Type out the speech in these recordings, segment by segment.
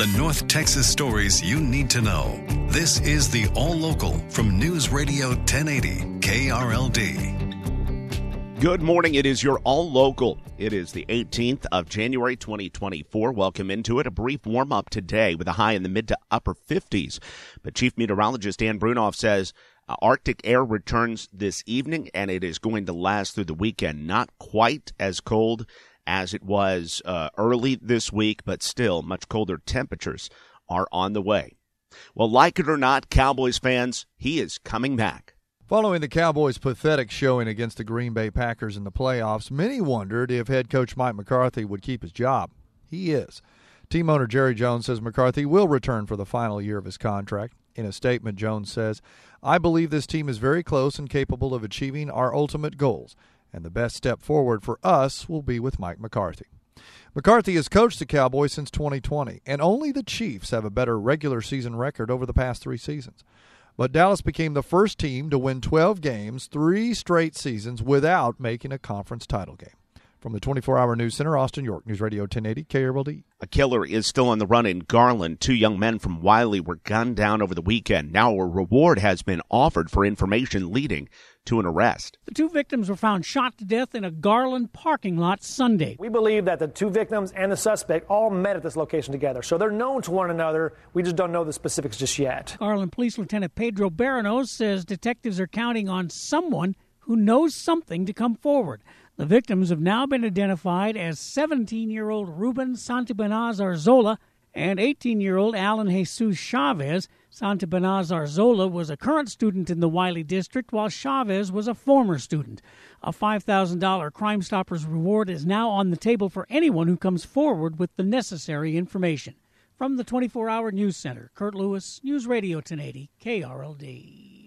The North Texas stories you need to know. This is the All Local from News Radio 1080 KRLD. Good morning. It is your All Local. It is the 18th of January 2024. Welcome into it. A brief warm up today with a high in the mid to upper 50s. But Chief Meteorologist Dan Brunoff says uh, Arctic air returns this evening and it is going to last through the weekend. Not quite as cold as it was uh, early this week, but still much colder temperatures are on the way. Well, like it or not, Cowboys fans, he is coming back. Following the Cowboys' pathetic showing against the Green Bay Packers in the playoffs, many wondered if head coach Mike McCarthy would keep his job. He is. Team owner Jerry Jones says McCarthy will return for the final year of his contract. In a statement, Jones says, I believe this team is very close and capable of achieving our ultimate goals, and the best step forward for us will be with Mike McCarthy. McCarthy has coached the Cowboys since 2020, and only the Chiefs have a better regular season record over the past three seasons. But Dallas became the first team to win 12 games three straight seasons without making a conference title game. From the 24 hour news center, Austin, York, News Radio 1080, KRLD. A killer is still on the run in Garland. Two young men from Wylie were gunned down over the weekend. Now a reward has been offered for information leading to an arrest. The two victims were found shot to death in a Garland parking lot Sunday. We believe that the two victims and the suspect all met at this location together, so they're known to one another. We just don't know the specifics just yet. Garland Police Lieutenant Pedro Barineau says detectives are counting on someone who knows something to come forward. The victims have now been identified as 17 year old Ruben Santibanaz Arzola and 18 year old Alan Jesus Chavez. Santibanaz Arzola was a current student in the Wylie district, while Chavez was a former student. A $5,000 Crime Stoppers reward is now on the table for anyone who comes forward with the necessary information. From the 24 Hour News Center, Kurt Lewis, News Radio 1080, KRLD.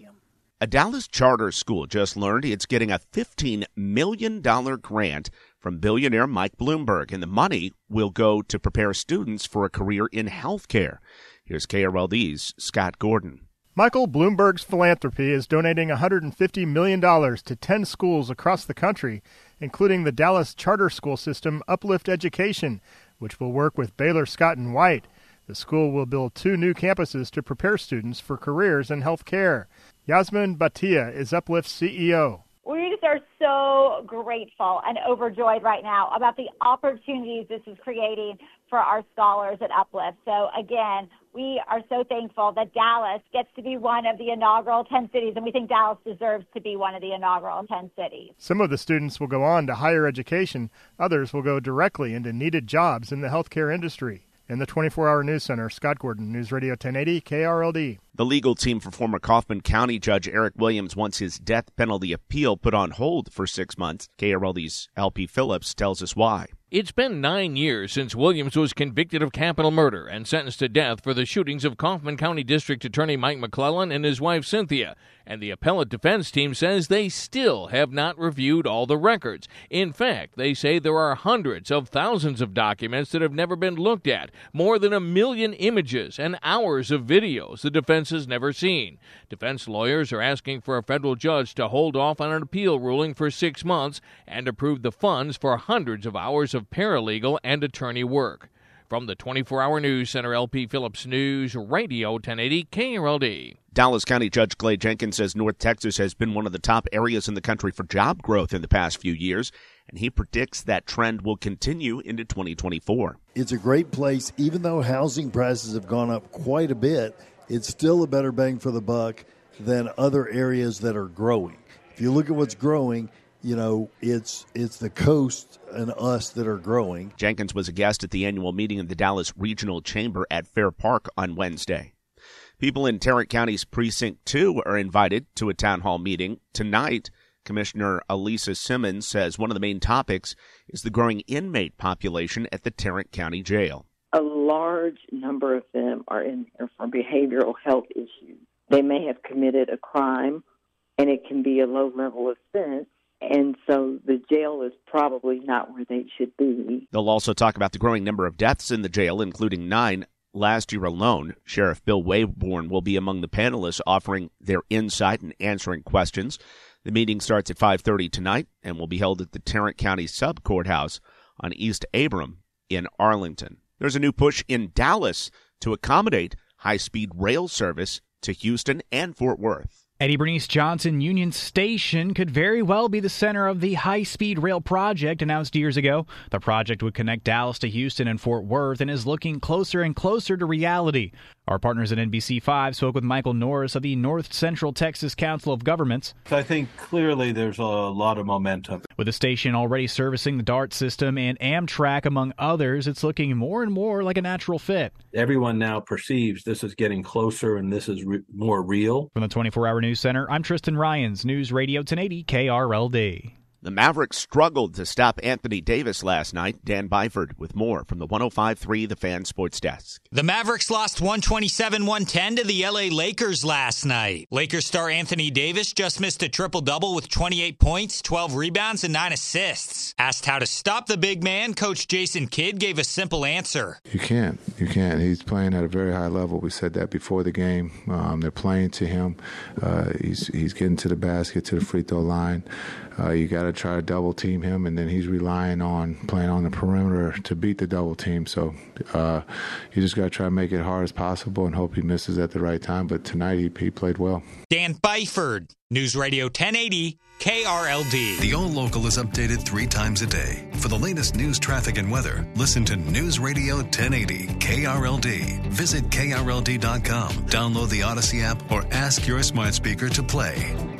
A Dallas charter school just learned it's getting a $15 million grant from billionaire Mike Bloomberg, and the money will go to prepare students for a career in healthcare. Here's KRLD's Scott Gordon. Michael Bloomberg's philanthropy is donating $150 million to 10 schools across the country, including the Dallas charter school system Uplift Education, which will work with Baylor Scott and White. The school will build two new campuses to prepare students for careers in healthcare. Yasmin Bhatia is Uplift CEO. We just are so grateful and overjoyed right now about the opportunities this is creating for our scholars at Uplift. So again, we are so thankful that Dallas gets to be one of the inaugural 10 cities, and we think Dallas deserves to be one of the inaugural 10 cities. Some of the students will go on to higher education, others will go directly into needed jobs in the healthcare industry. In the 24 hour news center, Scott Gordon, News Radio 1080, KRLD. The legal team for former Kaufman County Judge Eric Williams wants his death penalty appeal put on hold for six months. KRLD's LP Phillips tells us why. It's been nine years since Williams was convicted of capital murder and sentenced to death for the shootings of Kaufman County District Attorney Mike McLelland and his wife Cynthia. And the appellate defense team says they still have not reviewed all the records. In fact, they say there are hundreds of thousands of documents that have never been looked at, more than a million images and hours of videos the defense has never seen. Defense lawyers are asking for a federal judge to hold off on an appeal ruling for six months and approve the funds for hundreds of hours of paralegal and attorney work. From the 24 hour news center, LP Phillips News, Radio 1080 KRLD. Dallas County Judge Clay Jenkins says North Texas has been one of the top areas in the country for job growth in the past few years, and he predicts that trend will continue into 2024. It's a great place, even though housing prices have gone up quite a bit. It's still a better bang for the buck than other areas that are growing. If you look at what's growing, you know it's it's the coast and us that are growing. Jenkins was a guest at the annual meeting of the Dallas Regional Chamber at Fair Park on Wednesday. People in Tarrant County's Precinct 2 are invited to a town hall meeting tonight. Commissioner Alisa Simmons says one of the main topics is the growing inmate population at the Tarrant County Jail. A large number of them are in there for behavioral health issues. They may have committed a crime, and it can be a low level offense, and so the jail is probably not where they should be. They'll also talk about the growing number of deaths in the jail, including nine last year alone. Sheriff Bill Waybourn will be among the panelists offering their insight and answering questions. The meeting starts at 5:30 tonight and will be held at the Tarrant County Sub Courthouse on East Abram in Arlington. There's a new push in Dallas to accommodate high-speed rail service to Houston and Fort Worth. Eddie Bernice Johnson Union Station could very well be the center of the high speed rail project announced years ago. The project would connect Dallas to Houston and Fort Worth and is looking closer and closer to reality. Our partners at NBC5 spoke with Michael Norris of the North Central Texas Council of Governments. I think clearly there's a lot of momentum. With the station already servicing the DART system and Amtrak, among others, it's looking more and more like a natural fit. Everyone now perceives this is getting closer and this is re- more real. From the 24 Hour News Center, I'm Tristan Ryans, News Radio 1080 KRLD. The Mavericks struggled to stop Anthony Davis last night. Dan Byford with more from the 105.3 The Fan Sports Desk. The Mavericks lost 127-110 to the LA Lakers last night. Lakers star Anthony Davis just missed a triple-double with 28 points, 12 rebounds, and 9 assists. Asked how to stop the big man, coach Jason Kidd gave a simple answer. You can't. You can't. He's playing at a very high level. We said that before the game. Um, they're playing to him. Uh, he's, he's getting to the basket, to the free throw line. Uh, you got to try to double team him, and then he's relying on playing on the perimeter to beat the double team. So uh, you just got to try to make it hard as possible and hope he misses at the right time. But tonight he, he played well. Dan Byford, News Radio 1080 KRLD. The All Local is updated three times a day. For the latest news, traffic, and weather, listen to News Radio 1080 KRLD. Visit KRLD.com, download the Audacy app, or ask your smart speaker to play